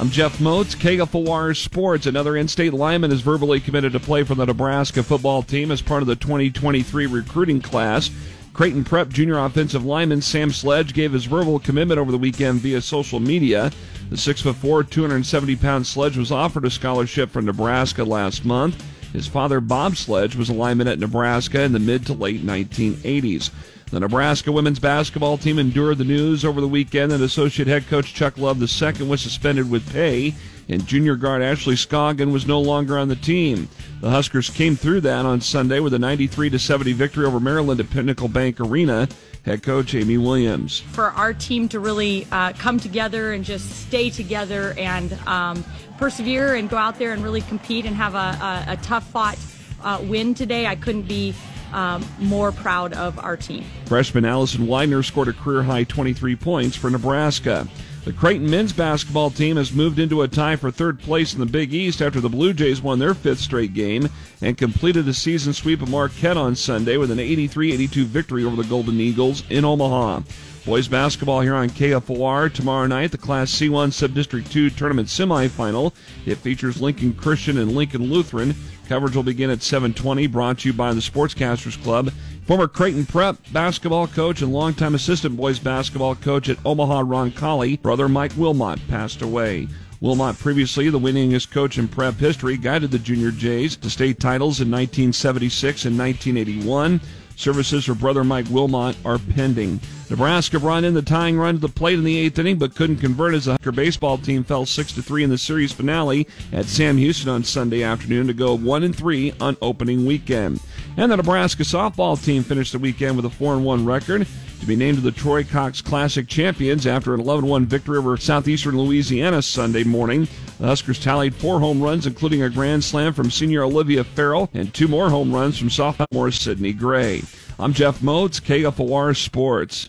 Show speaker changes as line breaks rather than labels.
I'm Jeff Motz, KFOR Sports. Another in-state lineman is verbally committed to play for the Nebraska football team as part of the 2023 recruiting class. Creighton Prep junior offensive lineman Sam Sledge gave his verbal commitment over the weekend via social media. The 6'4", 270 pound Sledge was offered a scholarship from Nebraska last month. His father, Bob Sledge, was a lineman at Nebraska in the mid to late 1980s. The Nebraska women's basketball team endured the news over the weekend that associate head coach Chuck Love II was suspended with pay, and junior guard Ashley Scoggin was no longer on the team. The Huskers came through that on Sunday with a 93 70 victory over Maryland at Pinnacle Bank Arena. Head coach Amy Williams.
For our team to really uh, come together and just stay together and um, persevere and go out there and really compete and have a, a, a tough fought uh, win today, I couldn't be um, more proud of our team.
Freshman Allison Weidner scored a career high 23 points for Nebraska. The Creighton men's basketball team has moved into a tie for third place in the Big East after the Blue Jays won their fifth straight game and completed a season sweep of Marquette on Sunday with an 83 82 victory over the Golden Eagles in Omaha. Boys basketball here on KFOR tomorrow night, the Class C1 Subdistrict 2 tournament semifinal. It features Lincoln Christian and Lincoln Lutheran. Coverage will begin at 7:20. Brought to you by the Sportscasters Club. Former Creighton Prep basketball coach and longtime assistant boys basketball coach at Omaha Roncalli, brother Mike Wilmot, passed away. Wilmot, previously the winningest coach in prep history, guided the Junior Jays to state titles in 1976 and 1981. Services for brother Mike Wilmot are pending. Nebraska brought in the tying run to the plate in the eighth inning, but couldn't convert as the Husker baseball team fell six to three in the series finale at Sam Houston on Sunday afternoon to go one and three on opening weekend. And the Nebraska softball team finished the weekend with a four and one record to be named the Troy Cox Classic champions after an 11-1 victory over Southeastern Louisiana Sunday morning. The Huskers tallied four home runs, including a grand slam from senior Olivia Ferrell and two more home runs from sophomore Sydney Gray. I'm Jeff Motz, KFOR Sports.